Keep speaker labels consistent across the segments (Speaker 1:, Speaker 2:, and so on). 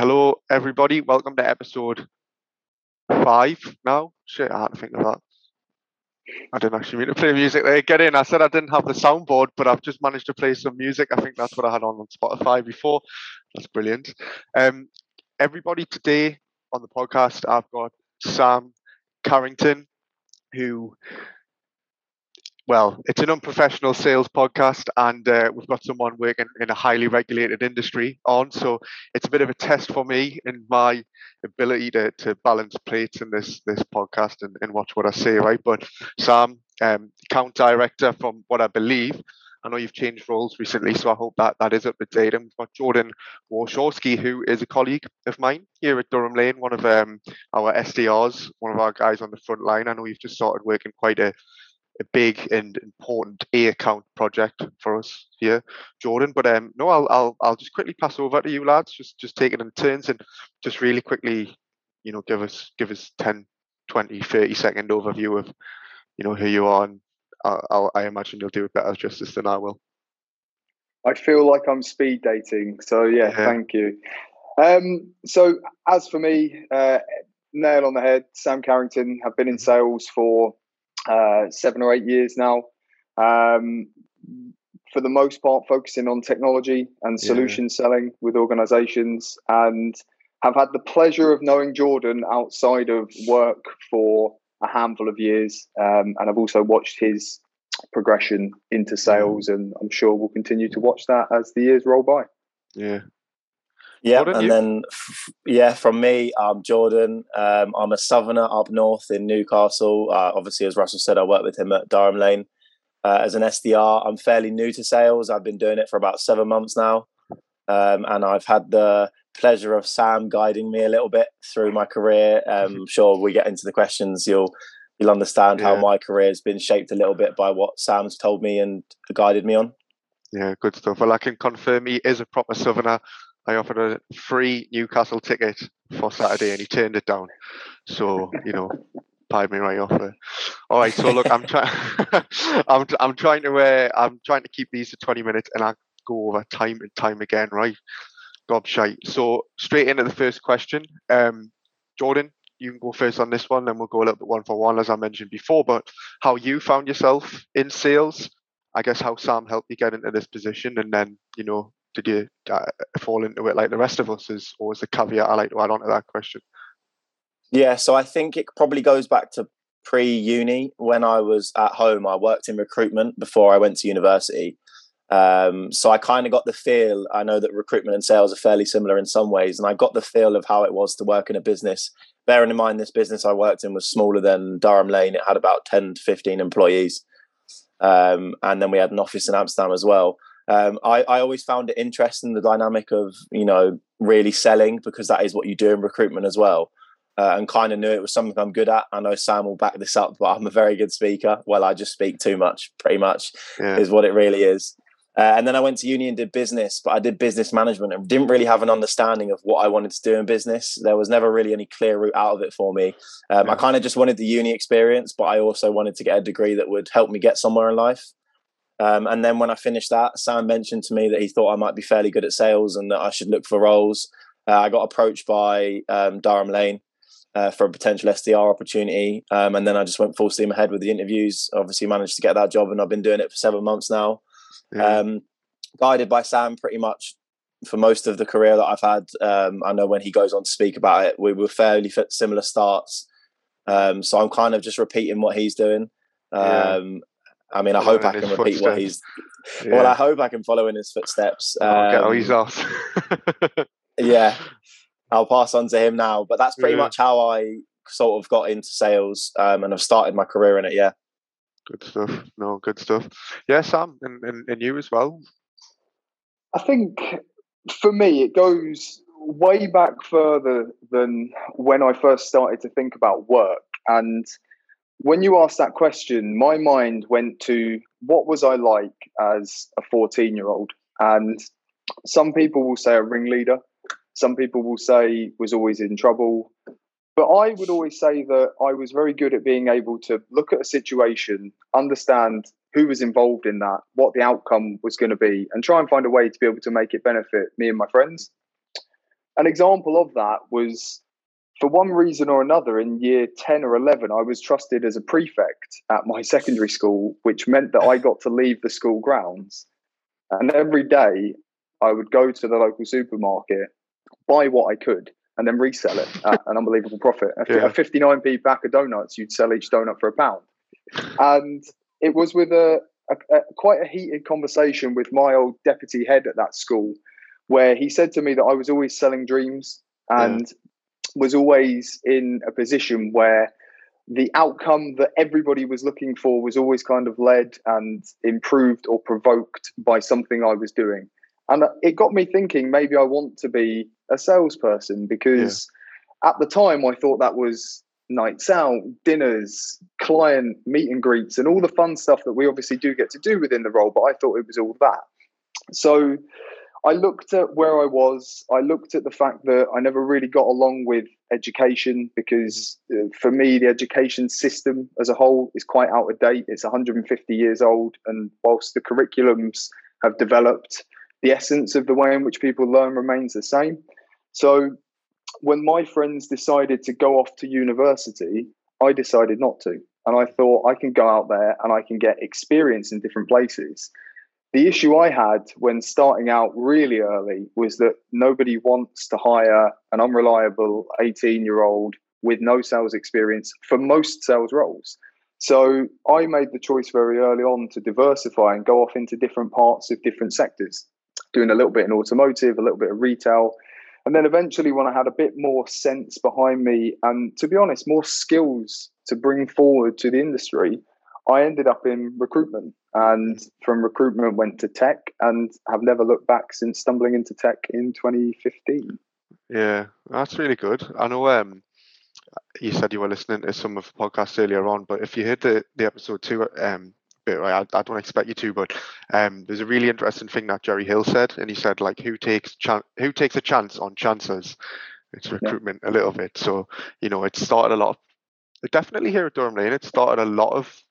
Speaker 1: hello, everybody. Welcome to episode five now. Shit, I had to think of that. I didn't actually mean to play music there. Get in. I said I didn't have the soundboard, but I've just managed to play some music. I think that's what I had on on Spotify before. That's brilliant. Um, everybody today on the podcast, I've got Sam Carrington, who well, it's an unprofessional sales podcast, and uh, we've got someone working in a highly regulated industry on. So it's a bit of a test for me in my ability to, to balance plates in this this podcast and, and watch what I say, right? But Sam, um, account director, from what I believe, I know you've changed roles recently, so I hope that that is up to date. And we've got Jordan Warshawsky, who is a colleague of mine here at Durham Lane, one of um, our SDRs, one of our guys on the front line. I know you've just started working quite a a big and important A account project for us here, Jordan. But um, no, I'll, I'll I'll just quickly pass over to you lads. Just just take it in turns and just really quickly, you know, give us give us 10, 20, 30 second overview of, you know, who you are. And I'll, I'll, I imagine you'll do it better justice than I will.
Speaker 2: I feel like I'm speed dating. So yeah, yeah. thank you. Um, so as for me, uh, nail on the head. Sam Carrington. I've been in mm-hmm. sales for uh, seven or eight years now. Um, for the most part, focusing on technology and solution yeah. selling with organizations, and have had the pleasure of knowing Jordan outside of work for a handful of years. Um, and I've also watched his progression into sales, and I'm sure we'll continue to watch that as the years roll by.
Speaker 1: Yeah,
Speaker 3: yeah, and you? then f- yeah, from me, I'm Jordan. Um, I'm a southerner up north in Newcastle. Uh, obviously, as Russell said, I work with him at Durham Lane uh, as an SDR. I'm fairly new to sales. I've been doing it for about seven months now, um, and I've had the pleasure of Sam guiding me a little bit through my career. Um, I'm sure we get into the questions. You'll you'll understand yeah. how my career has been shaped a little bit by what Sam's told me and guided me on.
Speaker 1: Yeah, good stuff. Well, I can confirm he is a proper southerner. I offered a free Newcastle ticket for Saturday and he turned it down. So, you know, pied me right off there. All right, so look, I'm trying I'm I'm trying to uh, I'm trying to keep these to 20 minutes and I go over time and time again, right? Gobshite. So straight into the first question. Um, Jordan, you can go first on this one, and we'll go a little bit one for one, as I mentioned before. But how you found yourself in sales, I guess how Sam helped you get into this position, and then you know did you uh, fall into it like the rest of us? Is always the caveat I like to add on to that question.
Speaker 3: Yeah, so I think it probably goes back to pre-uni when I was at home. I worked in recruitment before I went to university. Um, so I kind of got the feel. I know that recruitment and sales are fairly similar in some ways, and I got the feel of how it was to work in a business. Bearing in mind, this business I worked in was smaller than Durham Lane. It had about ten to fifteen employees, um, and then we had an office in Amsterdam as well um, I, I always found it interesting the dynamic of you know really selling because that is what you do in recruitment as well. Uh, and kind of knew it was something I'm good at. I know Sam will back this up, but I'm a very good speaker. Well, I just speak too much, pretty much, yeah. is what it really is. Uh, and then I went to uni and did business, but I did business management and didn't really have an understanding of what I wanted to do in business. There was never really any clear route out of it for me. Um, yeah. I kind of just wanted the uni experience, but I also wanted to get a degree that would help me get somewhere in life. Um, and then when I finished that, Sam mentioned to me that he thought I might be fairly good at sales and that I should look for roles. Uh, I got approached by um, Durham Lane uh, for a potential SDR opportunity. Um, and then I just went full steam ahead with the interviews. Obviously, managed to get that job, and I've been doing it for seven months now. Yeah. Um, guided by Sam pretty much for most of the career that I've had. Um, I know when he goes on to speak about it, we were fairly similar starts. Um, so I'm kind of just repeating what he's doing. Yeah. I mean, I hope I can repeat footsteps. what he's. Yeah. Well, I hope I can follow in his footsteps.
Speaker 1: Um, oh, he's off.
Speaker 3: yeah, I'll pass on to him now. But that's pretty yeah. much how I sort of got into sales, um, and I've started my career in it. Yeah.
Speaker 1: Good stuff. No, good stuff. Yeah, Sam, and, and, and you as well.
Speaker 2: I think for me, it goes way back further than when I first started to think about work and when you asked that question, my mind went to what was I like as a 14 year old? And some people will say a ringleader, some people will say was always in trouble. But I would always say that I was very good at being able to look at a situation, understand who was involved in that, what the outcome was going to be, and try and find a way to be able to make it benefit me and my friends. an example of that was for one reason or another in year 10 or 11 i was trusted as a prefect at my secondary school which meant that i got to leave the school grounds and every day i would go to the local supermarket buy what i could and then resell it at an unbelievable profit a, yeah. a 59p pack of donuts you'd sell each donut for a pound and it was with a, a, a quite a heated conversation with my old deputy head at that school where he said to me that I was always selling dreams and yeah. Was always in a position where the outcome that everybody was looking for was always kind of led and improved or provoked by something I was doing. And it got me thinking maybe I want to be a salesperson because yeah. at the time I thought that was nights out, dinners, client meet and greets, and all the fun stuff that we obviously do get to do within the role. But I thought it was all that. So I looked at where I was. I looked at the fact that I never really got along with education because uh, for me, the education system as a whole is quite out of date. It's 150 years old. And whilst the curriculums have developed, the essence of the way in which people learn remains the same. So when my friends decided to go off to university, I decided not to. And I thought I can go out there and I can get experience in different places the issue I had when starting out really early was that nobody wants to hire an unreliable 18 year old with no sales experience for most sales roles. So I made the choice very early on to diversify and go off into different parts of different sectors, doing a little bit in automotive, a little bit of retail. And then eventually, when I had a bit more sense behind me and, to be honest, more skills to bring forward to the industry, I ended up in recruitment and from recruitment went to tech and have never looked back since stumbling into tech in 2015.
Speaker 1: Yeah, that's really good. I know um, you said you were listening to some of the podcasts earlier on, but if you heard the, the episode two um, bit, I, I don't expect you to, but um, there's a really interesting thing that Jerry Hill said, and he said like, who takes chan- who takes a chance on chances? It's recruitment yeah. a little bit. So you know, it started a lot. Of, definitely here at Durham Lane, it started a lot of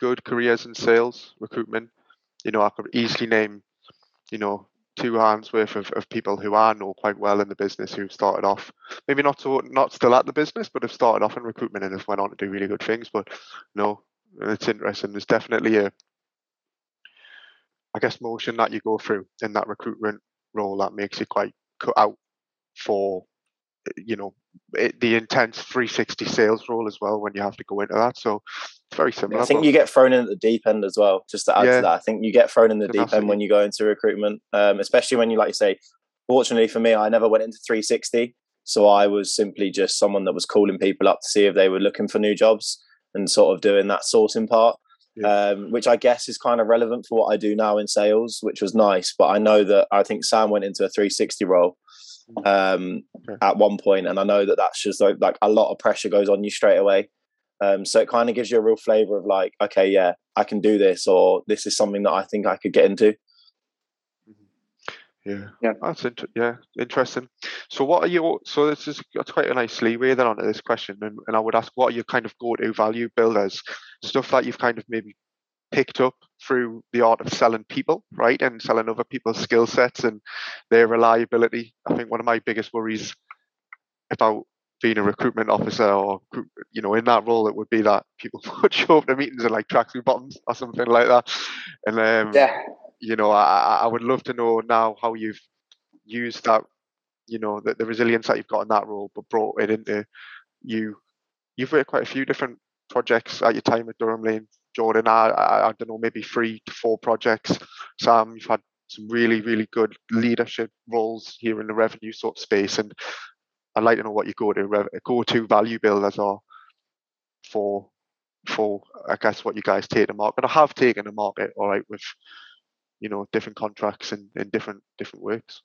Speaker 1: good careers in sales, recruitment. You know, I could easily name, you know, two hands worth of, of people who I know quite well in the business who've started off, maybe not so not still at the business, but have started off in recruitment and have went on to do really good things. But no, it's interesting. There's definitely a, I guess, motion that you go through in that recruitment role that makes you quite cut out for you know it, the intense 360 sales role as well when you have to go into that. So it's very similar.
Speaker 3: I think you get thrown in at the deep end as well. Just to add yeah. to that, I think you get thrown in the deep end when you go into recruitment, um, especially when you like you say. Fortunately for me, I never went into 360, so I was simply just someone that was calling people up to see if they were looking for new jobs and sort of doing that sourcing part. Yeah. Um, which I guess is kind of relevant for what I do now in sales, which was nice. But I know that I think Sam went into a 360 role um, okay. at one point, and I know that that's just like, like a lot of pressure goes on you straight away. Um, so it kind of gives you a real flavor of like, okay, yeah, I can do this, or this is something that I think I could get into.
Speaker 1: Mm-hmm. Yeah, yeah, that's inter- yeah interesting. So, what are your so this is that's quite a nice leeway then onto this question, and, and I would ask, what are your kind of go-to value builders, stuff that you've kind of maybe picked up through the art of selling people, right, and selling other people's skill sets and their reliability. I think one of my biggest worries about being a recruitment officer or you know in that role it would be that people would show up to meetings in like track tracksuit bottoms or something like that. And um, yeah. you know I, I would love to know now how you've used that you know the, the resilience that you've got in that role but brought it into you. You've worked quite a few different projects at your time at Durham Lane Jordan, I, I, don't know, maybe three to four projects. Sam, you've had some really, really good leadership roles here in the revenue sort of space, and I'd like to know what your go to go to value builders are for for I guess what you guys take the market I have taken the market, all right, with you know different contracts and in different different works.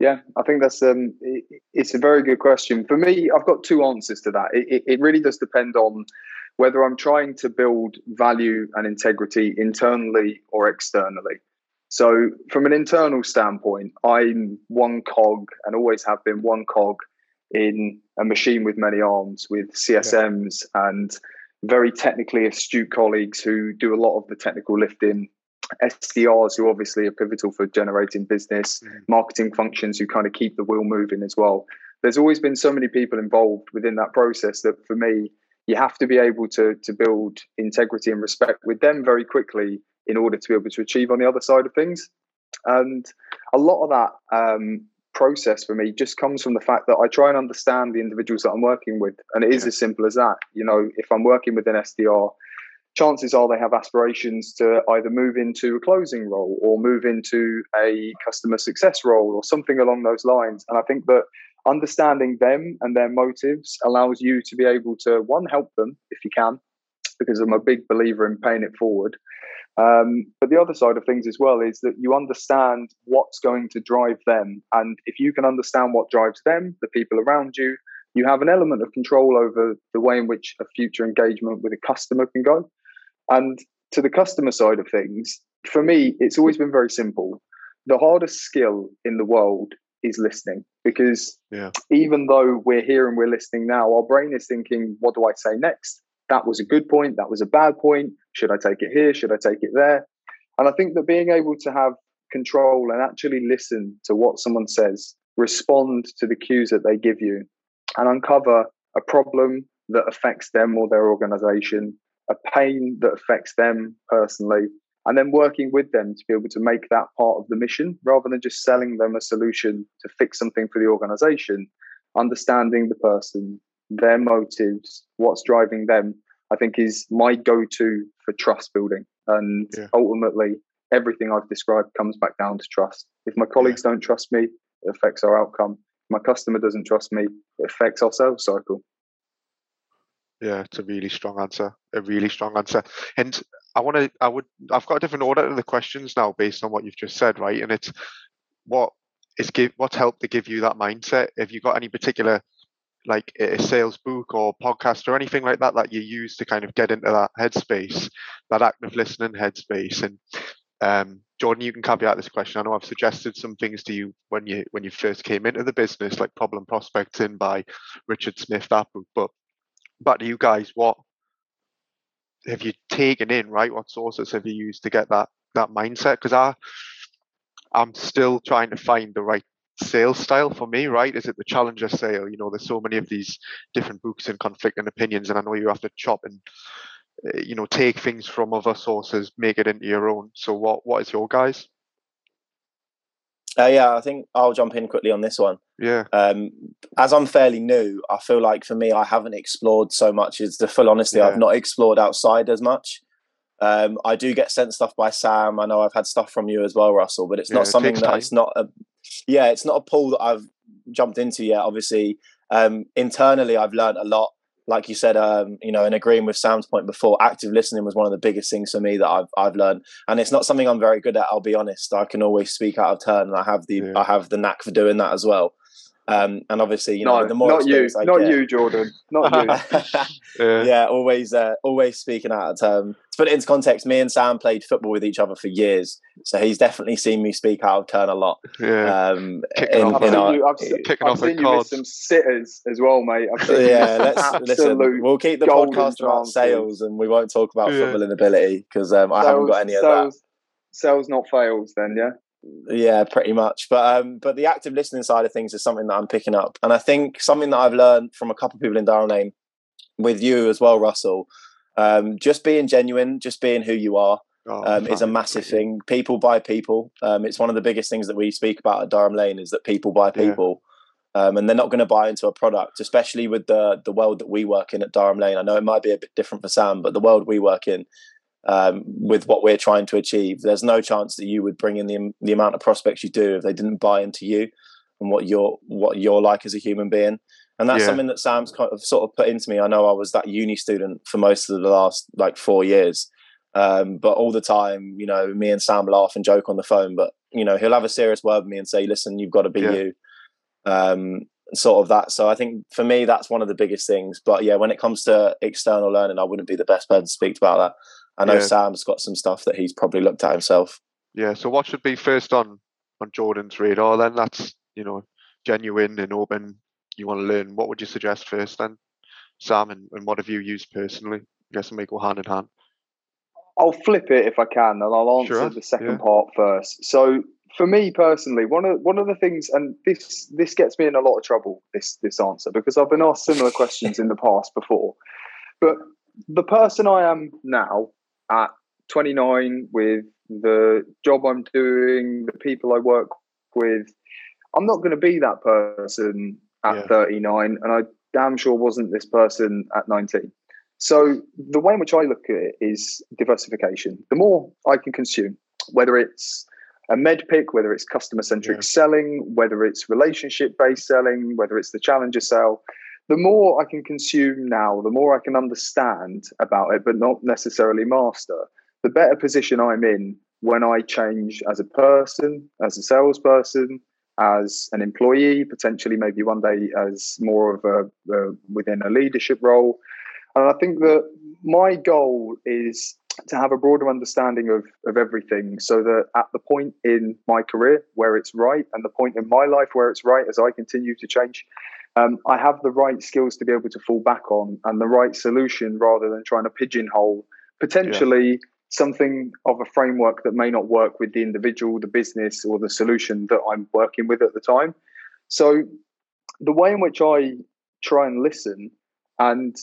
Speaker 2: Yeah, I think that's um, it, it's a very good question. For me, I've got two answers to that. It, it really does depend on whether I'm trying to build value and integrity internally or externally. So, from an internal standpoint, I'm one cog and always have been one cog in a machine with many arms with CSMs yeah. and very technically astute colleagues who do a lot of the technical lifting SDRs who obviously are pivotal for generating business, mm-hmm. marketing functions who kind of keep the wheel moving as well. There's always been so many people involved within that process that for me, you have to be able to to build integrity and respect with them very quickly in order to be able to achieve on the other side of things. And a lot of that um, process for me just comes from the fact that I try and understand the individuals that I'm working with, and it is as simple as that. You know, if I'm working with an SDR chances are they have aspirations to either move into a closing role or move into a customer success role or something along those lines. And I think that understanding them and their motives allows you to be able to one help them if you can, because I'm a big believer in paying it forward. Um, but the other side of things as well is that you understand what's going to drive them. And if you can understand what drives them, the people around you, you have an element of control over the way in which a future engagement with a customer can go. And to the customer side of things, for me, it's always been very simple. The hardest skill in the world is listening because yeah. even though we're here and we're listening now, our brain is thinking, what do I say next? That was a good point. That was a bad point. Should I take it here? Should I take it there? And I think that being able to have control and actually listen to what someone says, respond to the cues that they give you, and uncover a problem that affects them or their organization a pain that affects them personally, and then working with them to be able to make that part of the mission rather than just selling them a solution to fix something for the organization. Understanding the person, their motives, what's driving them, I think is my go to for trust building. And yeah. ultimately, everything I've described comes back down to trust. If my colleagues yeah. don't trust me, it affects our outcome. If my customer doesn't trust me, it affects our sales cycle.
Speaker 1: Yeah, it's a really strong answer. A really strong answer. And I want to, I would, I've got a different order to the questions now based on what you've just said, right? And it's what is give, what's helped to give you that mindset? Have you got any particular, like a sales book or podcast or anything like that that you use to kind of get into that headspace, that active listening headspace? And um, Jordan, you can caveat this question. I know I've suggested some things to you when you when you first came into the business, like problem prospecting by Richard Smith, that book. But back to you guys, what have you taken in, right? What sources have you used to get that that mindset? Because I I'm still trying to find the right sales style for me, right? Is it the challenger sale? You know, there's so many of these different books and conflicting opinions, and I know you have to chop and eh, you know take things from other sources, make it into your own. So, what what is your guys?
Speaker 3: Uh, yeah, I think I'll jump in quickly on this one.
Speaker 1: Yeah.
Speaker 3: Um, as I'm fairly new, I feel like for me, I haven't explored so much. Is the full honesty, yeah. I've not explored outside as much. Um, I do get sent stuff by Sam. I know I've had stuff from you as well, Russell, but it's yeah, not it something that time. it's not a. Yeah, it's not a pool that I've jumped into yet. Obviously, um, internally, I've learned a lot like you said, um, you know, and agreeing with Sam's point before, active listening was one of the biggest things for me that I've I've learned, and it's not something I'm very good at. I'll be honest. I can always speak out of turn, and I have the yeah. I have the knack for doing that as well. Um, and obviously, you know,
Speaker 2: no,
Speaker 3: the more
Speaker 2: not you,
Speaker 3: I
Speaker 2: not
Speaker 3: get,
Speaker 2: you, Jordan, not you.
Speaker 3: yeah. yeah. always, uh, always speaking out of turn. To put it into context, me and Sam played football with each other for years, so he's definitely seen me speak out of turn a lot.
Speaker 1: Yeah,
Speaker 3: um, in, off, in
Speaker 2: our, you, I've, kicking I've off seen you with some sitters as well, mate.
Speaker 3: yeah, let's listen. We'll keep the podcast about sales, and we won't talk about yeah. football inability because um, I haven't got any of that.
Speaker 2: Sales not fails, then yeah.
Speaker 3: Yeah, pretty much. But um, but the active listening side of things is something that I'm picking up, and I think something that I've learned from a couple of people in Durham Lane, with you as well, Russell. Um, just being genuine, just being who you are, oh, um, is a massive thing. People buy people. Um, it's one of the biggest things that we speak about at Durham Lane is that people buy people. Yeah. Um, and they're not going to buy into a product, especially with the the world that we work in at Durham Lane. I know it might be a bit different for Sam, but the world we work in, um, with what we're trying to achieve. There's no chance that you would bring in the the amount of prospects you do if they didn't buy into you and what you're what you're like as a human being. And that's yeah. something that Sam's kind of sort of put into me. I know I was that uni student for most of the last like four years. Um, but all the time, you know, me and Sam laugh and joke on the phone, but you know, he'll have a serious word with me and say, listen, you've got to be yeah. you. Um, sort of that. So I think for me, that's one of the biggest things. But yeah, when it comes to external learning, I wouldn't be the best person to speak about that. I know yeah. Sam's got some stuff that he's probably looked at himself.
Speaker 1: Yeah. So what should be first on on Jordan's radar then? That's you know genuine and open. You want to learn. What would you suggest first then, Sam? And, and what have you used personally? I guess it may go hand in hand.
Speaker 2: I'll flip it if I can, and I'll answer sure, the second yeah. part first. So, for me personally, one of one of the things, and this this gets me in a lot of trouble. This this answer because I've been asked similar questions in the past before, but the person I am now at 29 with the job I'm doing, the people I work with, I'm not going to be that person at yeah. 39, and I damn sure wasn't this person at 19. So the way in which I look at it is diversification. The more I can consume, whether it's a MEDDPICC, whether it's customer centric yeah. selling, whether it's relationship based selling, whether it's the challenger sell, the more I can consume now, the more I can understand about it, but not necessarily master, the better position I'm in when I change as a person, as a salesperson, as an employee, potentially maybe one day as more of a uh, within a leadership role. And I think that my goal is to have a broader understanding of, of everything so that at the point in my career where it's right and the point in my life where it's right as I continue to change, um, I have the right skills to be able to fall back on and the right solution rather than trying to pigeonhole potentially. Yeah something of a framework that may not work with the individual, the business, or the solution that I'm working with at the time. So, the way in which I try and listen and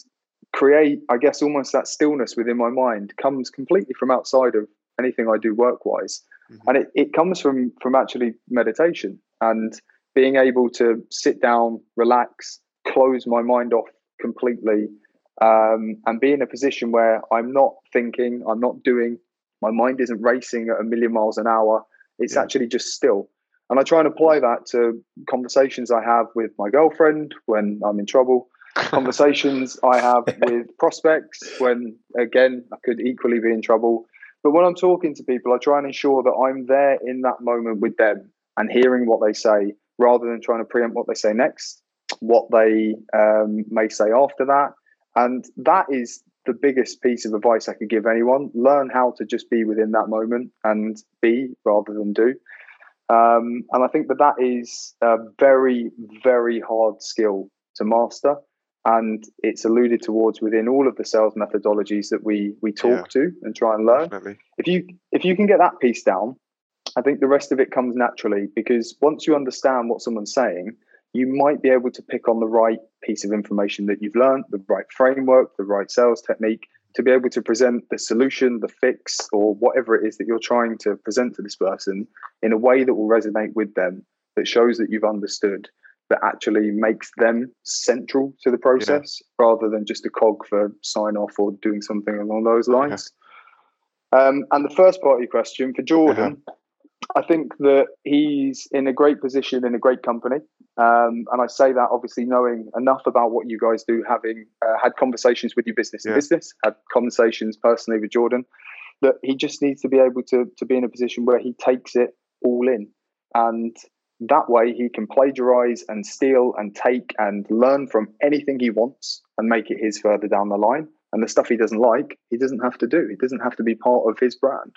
Speaker 2: create, I guess, almost that stillness within my mind comes completely from outside of anything I do work wise. Mm-hmm. And it, it comes from from actually meditation and being able to sit down, relax, close my mind off completely um, and be in a position where I'm not thinking, I'm not doing, my mind isn't racing at a million miles an hour. It's yeah. actually just still. And I try and apply that to conversations I have with my girlfriend when I'm in trouble, conversations I have with prospects when, again, I could equally be in trouble. But when I'm talking to people, I try and ensure that I'm there in that moment with them and hearing what they say rather than trying to preempt what they say next, what they um, may say after that, and that is the biggest piece of advice I could give anyone. Learn how to just be within that moment and be rather than do. Um, and I think that that is a very, very hard skill to master. And it's alluded towards within all of the sales methodologies that we we talk yeah, to and try and learn. Definitely. If you if you can get that piece down, I think the rest of it comes naturally because once you understand what someone's saying, you might be able to pick on the right piece of information that you've learned, the right framework, the right sales technique to be able to present the solution, the fix, or whatever it is that you're trying to present to this person in a way that will resonate with them, that shows that you've understood, that actually makes them central to the process yeah. rather than just a cog for sign off or doing something along those lines. Yeah. Um, and the first part of your question for Jordan, uh-huh. I think that he's in a great position in a great company. Um, and I say that obviously knowing enough about what you guys do, having uh, had conversations with your business yeah. business, had conversations personally with Jordan, that he just needs to be able to, to be in a position where he takes it all in. And that way he can plagiarize and steal and take and learn from anything he wants and make it his further down the line. And the stuff he doesn't like, he doesn't have to do. He doesn't have to be part of his brand.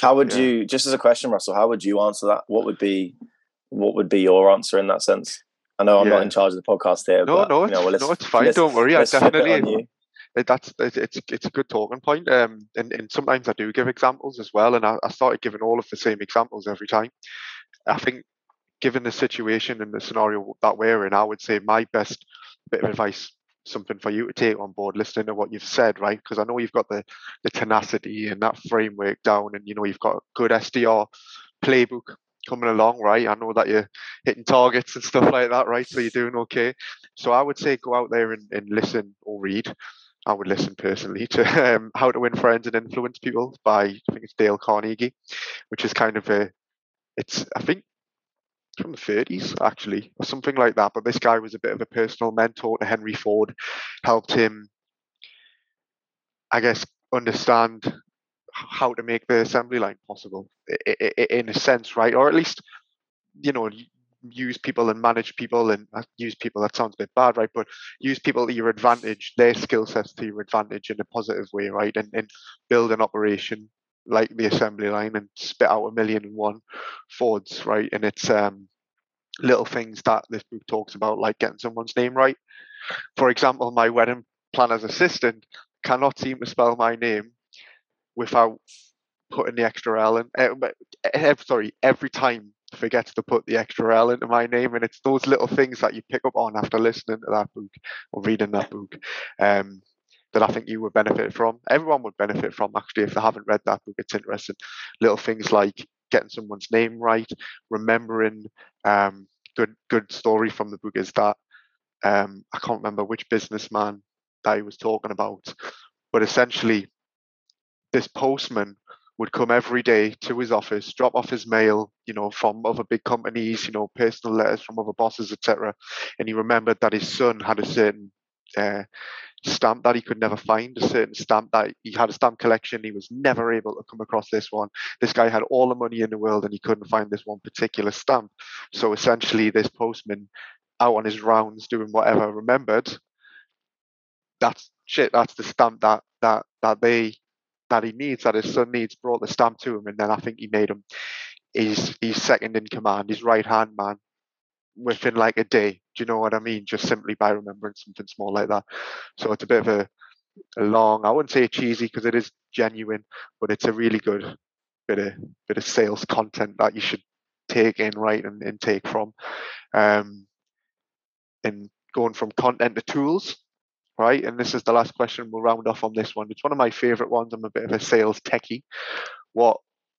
Speaker 3: How would yeah. you, just as a question, Russell, how would you answer that? What would be, what would be your answer in that sense? I know I'm yeah. not in charge of the podcast here.
Speaker 1: No,
Speaker 3: but,
Speaker 1: no, you know, well, no, it's fine. Don't worry. I definitely. It, that's it's it's a good talking point. Um, and, and sometimes I do give examples as well, and I, I started giving all of the same examples every time. I think, given the situation and the scenario that we're in, I would say my best bit of advice something for you to take on board listening to what you've said right? Because i know you've got the the tenacity and that framework down and you know you've got a good sdr playbook coming along right? I know that you're hitting targets and stuff like that right? So you're doing okay. So i would say go out there and, and listen or read. I would listen personally to um, How to Win Friends and Influence People by I think it's Dale Carnegie, which is kind of a it's I think from the 30s actually or something like that but this guy was a bit of a personal mentor to henry ford helped him i guess understand how to make the assembly line possible in a sense right? Or at least you know use people and manage people and uh, use people that sounds a bit bad right? But use people to your advantage their skill sets to your advantage in a positive way right? And, and build an operation like the assembly line and spit out a million and one Fords, right? And it's um, little things that this book talks about, like getting someone's name right. For example, my wedding planner's assistant cannot seem to spell my name without putting the extra L in. Uh, sorry, every time forgets to put the extra L into my name, and it's those little things that you pick up on after listening to that book or reading that book. Um, that I think you would benefit from. Everyone would benefit from actually if they haven't read that book. It's interesting. Little things like getting someone's name right, remembering um, good good story from the book is that um, I can't remember which businessman that he was talking about, but essentially this postman would come every day to his office, drop off his mail, you know, from other big companies, you know, personal letters from other bosses, etc. And he remembered that his son had a certain uh, stamp that he could never find, a certain stamp that he had a stamp collection. He was never able to come across this one. This guy had all the money in the world and he couldn't find this one particular stamp. So essentially, this postman out on his rounds doing whatever remembered that's shit, that's the stamp that that that they that he needs, that his son needs, brought the stamp to him, and then I think he made him his his second in command, his right hand man, within like a day. Do you know what I mean? Just simply by remembering something small like that. So it's a bit of a, a long. I wouldn't say cheesy because it is genuine, but it's a really good bit of bit of sales content that you should take in right and, and take from. Um, and going from content to tools, right? And this is the last question. We'll round off on this one. It's one of my favorite ones. I'm a bit of a sales techie. What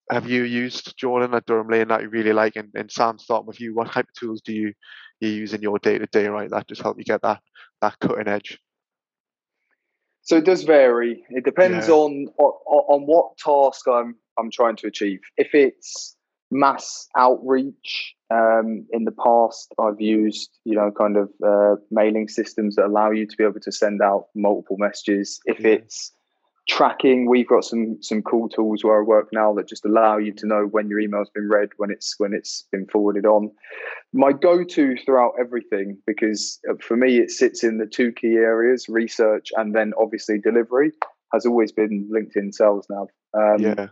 Speaker 1: have you used, Jordan, at Durham Lane that you really like? And, and Sam, starting with you, what type of tools do you you use in your day to day, right? That just help you get that that cutting edge.
Speaker 2: So it does vary. It depends yeah. on, on on what task I'm I'm trying to achieve. If it's mass outreach. Um, in the past, I've used, you know, kind of uh, mailing systems that allow you to be able to send out multiple messages. If yeah. it's tracking, we've got some some cool tools where I work now that just allow you to know when your email's been read, when it's when it's been forwarded on. My go-to throughout everything, because uh, for me it sits in the two key areas: research and then obviously delivery. Has always been LinkedIn Sales Nav Um,
Speaker 1: yeah.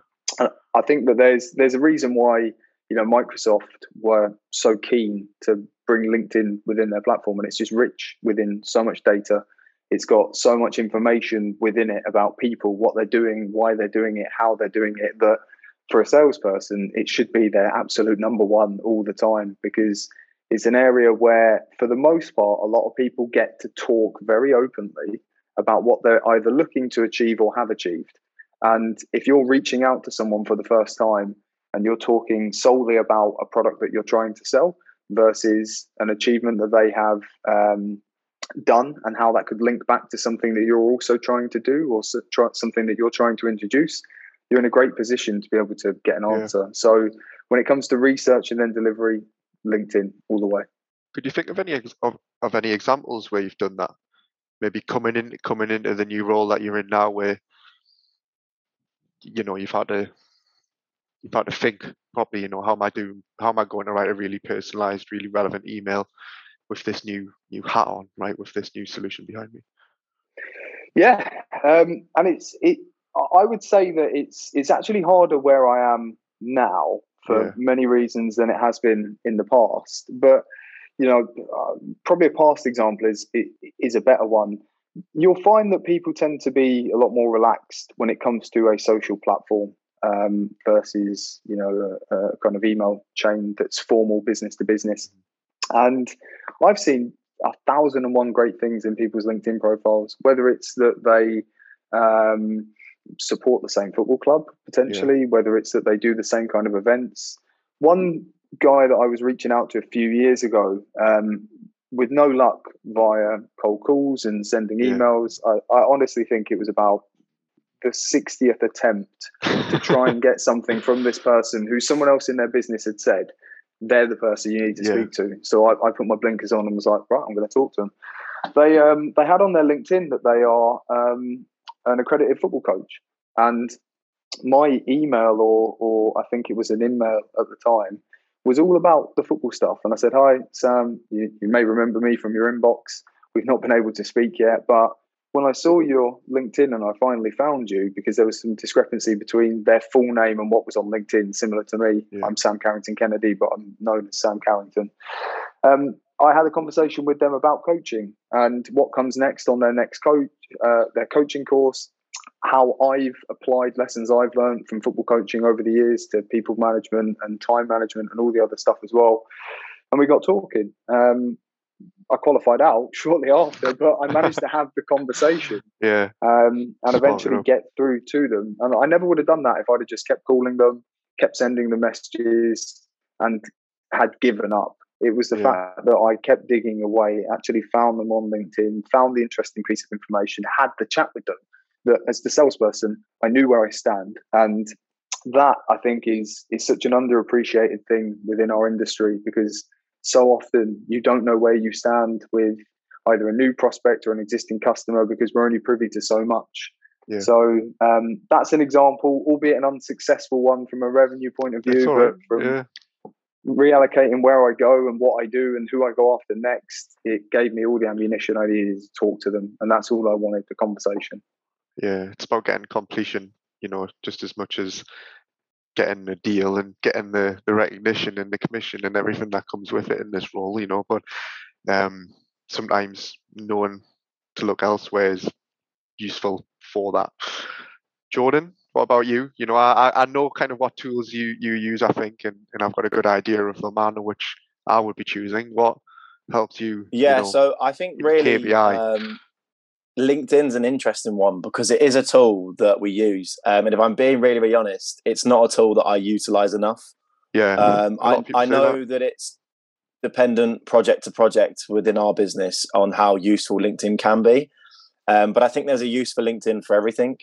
Speaker 2: I think that there's there's a reason why you know Microsoft were so keen to bring LinkedIn within their platform, and it's just rich within so much data. It's got so much information within it about people, what they're doing, why they're doing it, how they're doing it. That for a salesperson, it should be their absolute number one all the time because it's an area where, for the most part, a lot of people get to talk very openly about what they're either looking to achieve or have achieved. And if you're reaching out to someone for the first time and you're talking solely about a product that you're trying to sell versus an achievement that they have um, done and how that could link back to something that you're also trying to do or something that you're trying to introduce, you're in a great position to be able to get an answer. Yeah. So when it comes to research and then delivery, LinkedIn all the way.
Speaker 1: Could you think of any of, of any examples where you've done that? Maybe coming in coming into the new role that you're in now, where you know you've had to you've had to think properly you know how am i doing how am i going to write a really personalized really relevant email with this new new hat on right with this new solution behind me
Speaker 2: yeah um, and it's it i would say that it's it's actually harder where i am now for yeah. many reasons than it has been in the past but you know uh, probably a past example is is a better one you'll find that people tend to be a lot more relaxed when it comes to a social platform um, versus you know a, a, kind of email chain that's formal business to business. And I've seen a thousand and one great things in people's LinkedIn profiles, whether it's that they um, support the same football club potentially, yeah. whether it's that they do the same kind of events. One guy that I was reaching out to a few years ago um, with no luck via cold calls and sending yeah. emails. I, I, honestly think it was about the 60th attempt to try and get something from this person who someone else in their business had said they're the person you need to yeah. speak to. So I, I, put my blinkers on and was like, right, I'm going to talk to them. They um, they had on their LinkedIn that they are um, an accredited football coach, and my email or or I think it was an email at the time was all about the football stuff. And I said, Hi, Sam, you, you may remember me from your inbox. We've not been able to speak yet, but when I saw your LinkedIn and I finally found you because there was some discrepancy between their full name and what was on LinkedIn, similar to me. Yeah. I'm Sam Carrington Kennedy, but I'm known as Sam Carrington. Um, I had a conversation with them about coaching and what comes next on their next coach, uh, their coaching course. how I've applied lessons I've learned from football coaching over the years to people management and time management and all the other stuff as well. And we got talking. Um, I qualified out shortly after, but I managed to have the conversation.
Speaker 1: Yeah.
Speaker 2: Um, and eventually get through to them. And I never would have done that if I'd have just kept calling them, kept sending the messages, and had given up. It was the yeah. fact that I kept digging away, actually found them on LinkedIn, found the interesting piece of information, had the chat with them. That as the salesperson, I knew where I stand, and that I think is is such an underappreciated thing within our industry because so often you don't know where you stand with either a new prospect or an existing customer because we're only privy to so much. Yeah. So um, that's an example, albeit an unsuccessful one from a revenue point of view, but from yeah. reallocating where I go and what I do and who I go after next, it gave me all the ammunition I needed to talk to them, and that's all I wanted. The conversation.
Speaker 1: Yeah, it's about getting completion, you know, just as much as getting the deal and getting the, the recognition and the commission and everything that comes with it in this role, you know. But um, sometimes knowing to look elsewhere is useful for that. Jordan, what about you? You know, I, I know kind of what tools you, you use, I think, and, and I've got a good idea of the manner which I would be choosing. What helps you?
Speaker 3: Yeah,
Speaker 1: you know,
Speaker 3: so I think really KPI. Um, LinkedIn's an interesting one because it is a tool that we use. Um, and if I'm being really, really honest, it's not a tool that I utilize enough.
Speaker 1: Yeah.
Speaker 3: Um, I, I know that. that. it's dependent project to project within our business on how useful LinkedIn can be. Um, but I think there's a use for LinkedIn for everything.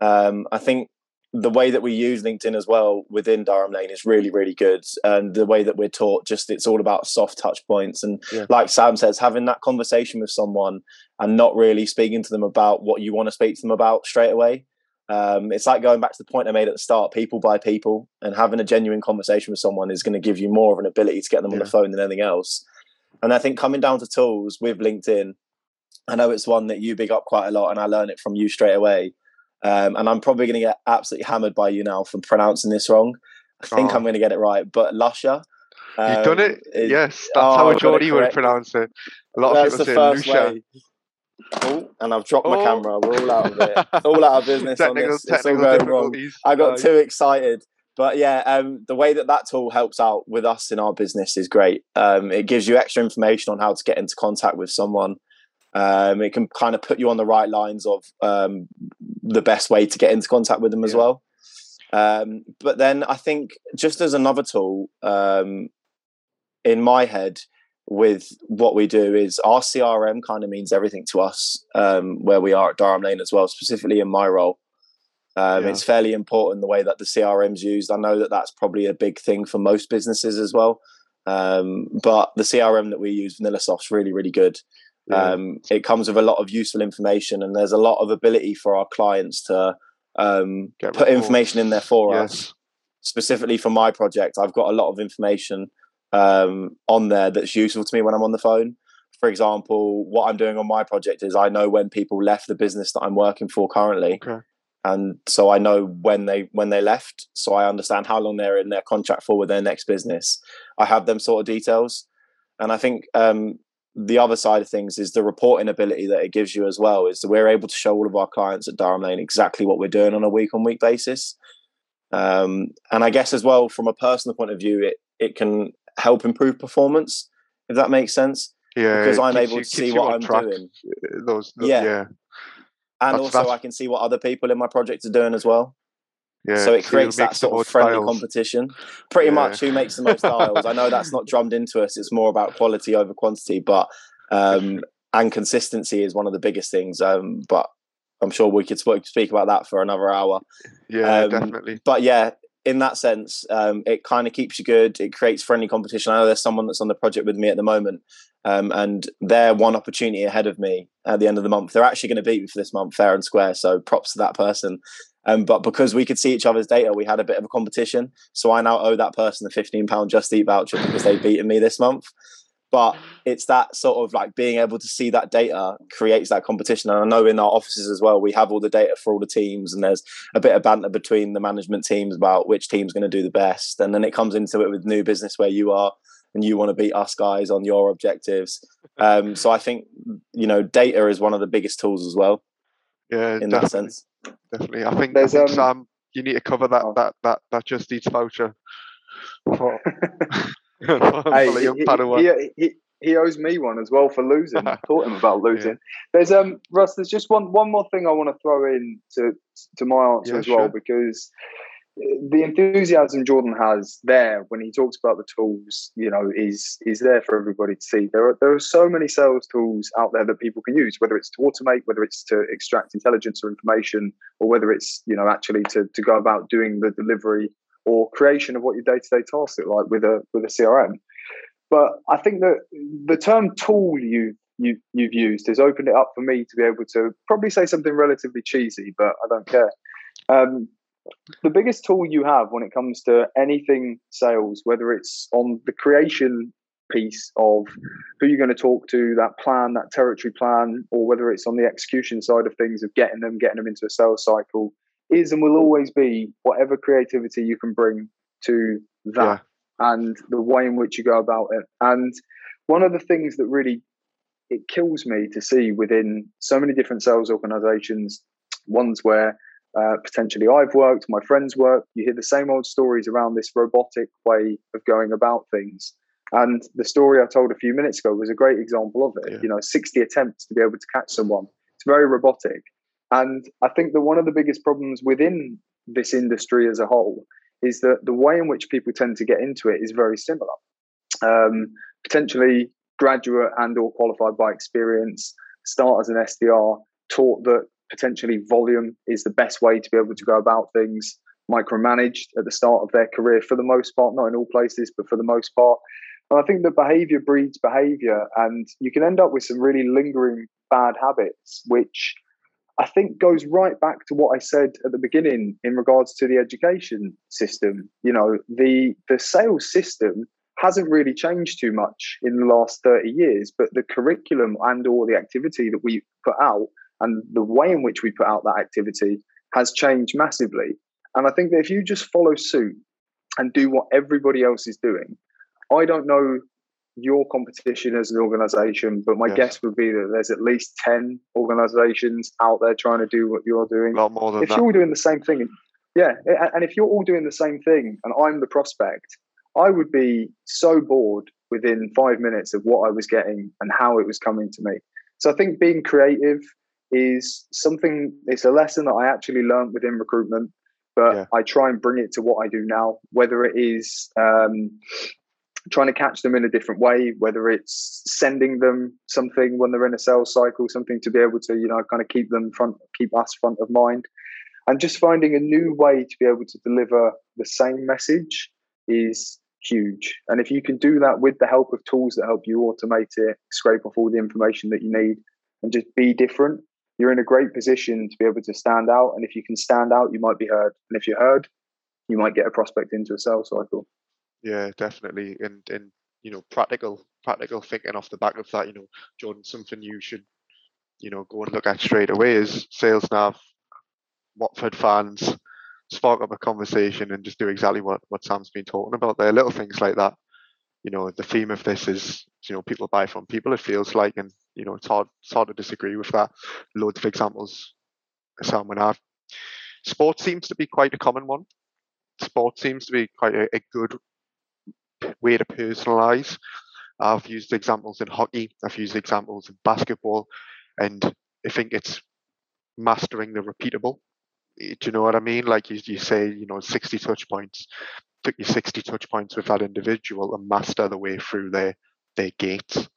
Speaker 3: Um, I think the way that we use LinkedIn as well within Durham Lane is really, really good. And the way that we're taught, just it's all about soft touch points. And yeah. like Sam says, having that conversation with someone and not really speaking to them about what you want to speak to them about straight away. Um, it's like going back to the point I made at the start people by people, and having a genuine conversation with someone is going to give you more of an ability to get them yeah. on the phone than anything else. And I think coming down to tools with LinkedIn, I know it's one that you big up quite a lot, and I learn it from you straight away um, and I'm probably going to get absolutely hammered by you now for pronouncing this wrong. I think oh. I'm going to get it right, but Lusha.
Speaker 1: Um, You've done it. Um, yes, that's oh, how a Geordie would pronounce it. A lot
Speaker 3: that's
Speaker 1: of people say Lucia.
Speaker 3: Oh, and I've dropped oh. my camera. We're all out of it. all out of business technical, on this. It's all going wrong. I got too excited. But yeah, um, the way that that tool helps out with us in our business is great. Um, it gives you extra information on how to get into contact with someone. Um, it can kind of put you on the right lines of um, the best way to get into contact with them as well. Um, but then I think just as another tool um, in my head with what we do is our CRM kind of means everything to us um, where we are at Durham Lane as well, specifically in my role. Um, yeah. It's fairly important the way that the CRM's used. I know that that's probably a big thing for most businesses as well. Um, but the CRM that we use, VanillaSoft's really, really good. Yeah. Um, it comes with a lot of useful information, and there's a lot of ability for our clients to um, put information in there for yes. us. Specifically for my project, I've got a lot of information um, on there that's useful to me when I'm on the phone. For example, what I'm doing on my project is I know when people left the business that I'm working for currently. Okay. And so I know when they when they left, so I understand how long they're in their contract for with their next business. I have them sort of details, and I think um, the other side of things is the reporting ability that it gives you as well is that we're able to show all of our clients at Durham Lane exactly what we're doing on a week on week basis. Um, and I guess as well from a personal point of view, it it can help improve performance if that makes sense.
Speaker 1: Yeah,
Speaker 3: because I'm able you, to see what I'm
Speaker 1: track.
Speaker 3: doing.
Speaker 1: Uh, those, those yeah. yeah.
Speaker 3: and that's, also that's... I can see what other people in my project are doing as well. Yeah, so it creates that sort of friendly styles. competition. Pretty yeah. much who makes the most styles. I know that's not drummed into us. It's more about quality over quantity, but um, and consistency is one of the biggest things. Um, but I'm sure we could speak about that for another hour.
Speaker 1: Yeah, um, definitely.
Speaker 3: But yeah, in that sense, um, it kind of keeps you good. It creates friendly competition. I know there's someone that's on the project with me at the moment, um, and they're one opportunity ahead of me at the end of the month. They're actually going to beat me for this month, fair and square. So props to that person. Um, but because we could see each other's data, we had a bit of a competition. So I now owe that person a fifteen pound Just Eat voucher because they've beaten me this month. But it's that sort of like being able to see that data creates that competition. And I know in our offices as well, we have all the data for all the teams, and there's a bit of banter between the management teams about which team's going to do the best. And then it comes into it with new business where you are and you want to beat us guys on your objectives. Um, so I think you know data is one of the biggest tools as well.
Speaker 1: Yeah,
Speaker 3: in
Speaker 1: definitely.
Speaker 3: that sense.
Speaker 1: definitely. I think, I think um, Sam, you need to cover that oh. that that that Just Eats voucher.
Speaker 2: Hey, he, he, he, owes me one as well for losing. I Taught him about losing. Yeah. There's um Russ. There's just one one more thing I want to throw in to to my answer yeah, as well sure. because the enthusiasm Jordan has there when he talks about the tools, you know, is is there for everybody to see. There are there are so many sales tools out there that people can use, whether it's to automate, whether it's to extract intelligence or information, or whether it's you know actually to to go about doing the delivery or creation of what your day to day tasks look like with a with a CRM. But I think that the term tool you you you've used has opened it up for me to be able to probably say something relatively cheesy, but I don't care. Um, the biggest tool you have when it comes to anything sales, whether it's on the creation piece of who you're going to talk to, that plan, that territory plan, or whether it's on the execution side of things of getting them, getting them into a sales cycle, is and will always be whatever creativity you can bring to that yeah. and the way in which you go about it. And one of the things that really it kills me to see within so many different sales organizations, ones where uh, potentially I've worked, my friends work. You hear the same old stories around this robotic way of going about things. And the story I told a few minutes ago was a great example of it. Yeah. You know, 60 attempts to be able to catch someone. It's very robotic. And I think that one of the biggest problems within this industry as a whole is that the way in which people tend to get into it is very similar. Um, potentially graduate and or qualified by experience, start as an SDR, taught that potentially volume is the best way to be able to go about things micromanaged at the start of their career for the most part not in all places but for the most part and i think that behavior breeds behavior and you can end up with some really lingering bad habits which i think goes right back to what i said at the beginning in regards to the education system you know the the sales system hasn't really changed too much in the last 30 years but the curriculum and or the activity that we put out and the way in which we put out that activity has changed massively. And I think that if you just follow suit and do what everybody else is doing, I don't know your competition as an organization, but my yes. guess would be that there's at least 10 organizations out there trying to do what you're doing.
Speaker 1: A lot more than
Speaker 2: if
Speaker 1: that.
Speaker 2: you're all doing the same thing, yeah, and if you're all doing the same thing and I'm the prospect, I would be so bored within five minutes of what I was getting and how it was coming to me. So I think being creative is something it's a lesson that i actually learned within recruitment but yeah. i try and bring it to what i do now whether it is um, trying to catch them in a different way whether it's sending them something when they're in a sales cycle something to be able to you know kind of keep them front keep us front of mind and just finding a new way to be able to deliver the same message is huge and if you can do that with the help of tools that help you automate it scrape off all the information that you need and just be different you're in a great position to be able to stand out. And if you can stand out, you might be heard. And if you're heard, you might get a prospect into a sales cycle.
Speaker 1: Yeah, definitely. And and you know, practical practical thinking off the back of that, you know, Jordan, something you should, you know, go and look at straight away is sales nav, Watford fans, spark up a conversation and just do exactly what, what Sam's been talking about there. Little things like that. You know, the theme of this is, you know, people buy from people, it feels like, and you know, it's hard, it's hard to disagree with that. Loads of examples Sam would have. Sport seems to be quite a common one. Sport seems to be quite a, a good way to personalize. I've used examples in hockey, I've used examples in basketball, and I think it's mastering the repeatable. Eh, do you know what I mean? Like you, you say, you know, 60 touch points, took you 60 touch points with that individual and master the way through their their gates.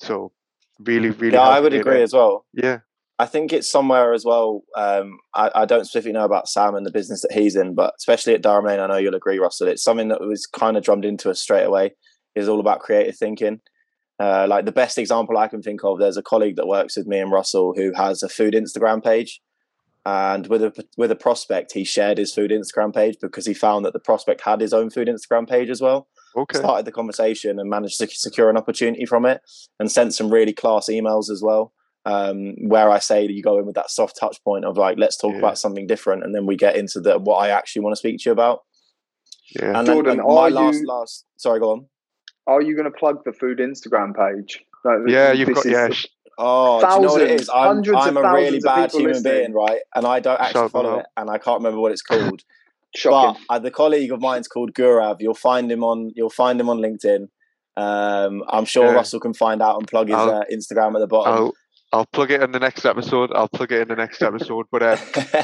Speaker 1: So really, really.
Speaker 3: Yeah, I would agree as well.
Speaker 1: Yeah.
Speaker 3: I think it's somewhere as well. Um, I, I, don't specifically know about Sam and the business that he's in, but especially at Durham Lane, I know you'll agree, Russell. It's something that was kind of drummed into us straight away. Is all about creative thinking. Uh, like the best example I can think of, there's a colleague that works with me and Russell who has a food Instagram page, and with a with a prospect, he shared his food Instagram page because he found that the prospect had his own food Instagram page as well okay. started the conversation and managed to secure an opportunity from it and sent some really class emails as well um, where I say that you go in with that soft touch point of like, let's talk yeah. about something different, and then we get into the what I actually want to speak to you about.
Speaker 2: Yeah, and Jordan, then, my
Speaker 3: last, you, last, sorry, go on.
Speaker 2: Are you going to plug the food Instagram page?
Speaker 1: Like, yeah, you've got is, yeah.
Speaker 3: Oh, thousands, do you know what it is? I'm, I'm a really bad human listening. being, right? And I don't actually follow it, and I can't remember what it's called.
Speaker 2: Shocking.
Speaker 3: But uh, the colleague of mine's called Gurav. You'll find him on. You'll find him on LinkedIn. Um, I'm sure yeah. Russell can find out and plug his uh, Instagram at the bottom.
Speaker 1: I'll, I'll plug it in the next episode. I'll plug it in the next episode. But um,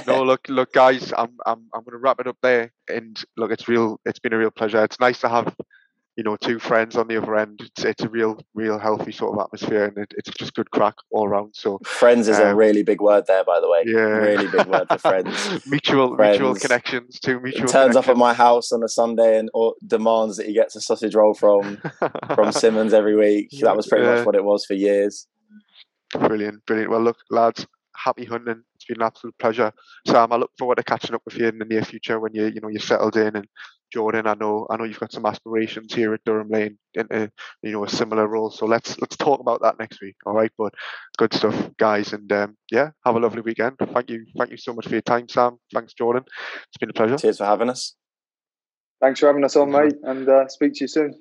Speaker 1: no, look, look, guys, I'm I'm I'm going to wrap it up there. And look, it's real. It's been a real pleasure. It's nice to have you know, two friends on the other end. It's, it's a real, real healthy sort of atmosphere, and it, it's just good crack all around. So,
Speaker 3: friends is um, a really big word there, by the way. Yeah, really big word for friends.
Speaker 1: mutual, friends. mutual connections. Two mutual.
Speaker 3: turns up at my house on a Sunday and or demands that he gets a sausage roll from from Simmons every week. That was pretty yeah. much what it was for years.
Speaker 1: Brilliant, brilliant. Well, look, lads, happy hunting. It's been an absolute pleasure. Sam, I look forward to catching up with you in the near future when you, you know, you're settled in and Jordan, I know I know you've got some aspirations here at Durham Lane into you know a similar role. So let's let's talk about that next week. All right, but good stuff, guys, and um, yeah, have a lovely weekend. Thank you, thank you so much for your time, Sam. Thanks, Jordan. It's been a pleasure.
Speaker 3: Cheers for having us.
Speaker 2: Thanks for having us on, mate, and uh, speak to you soon.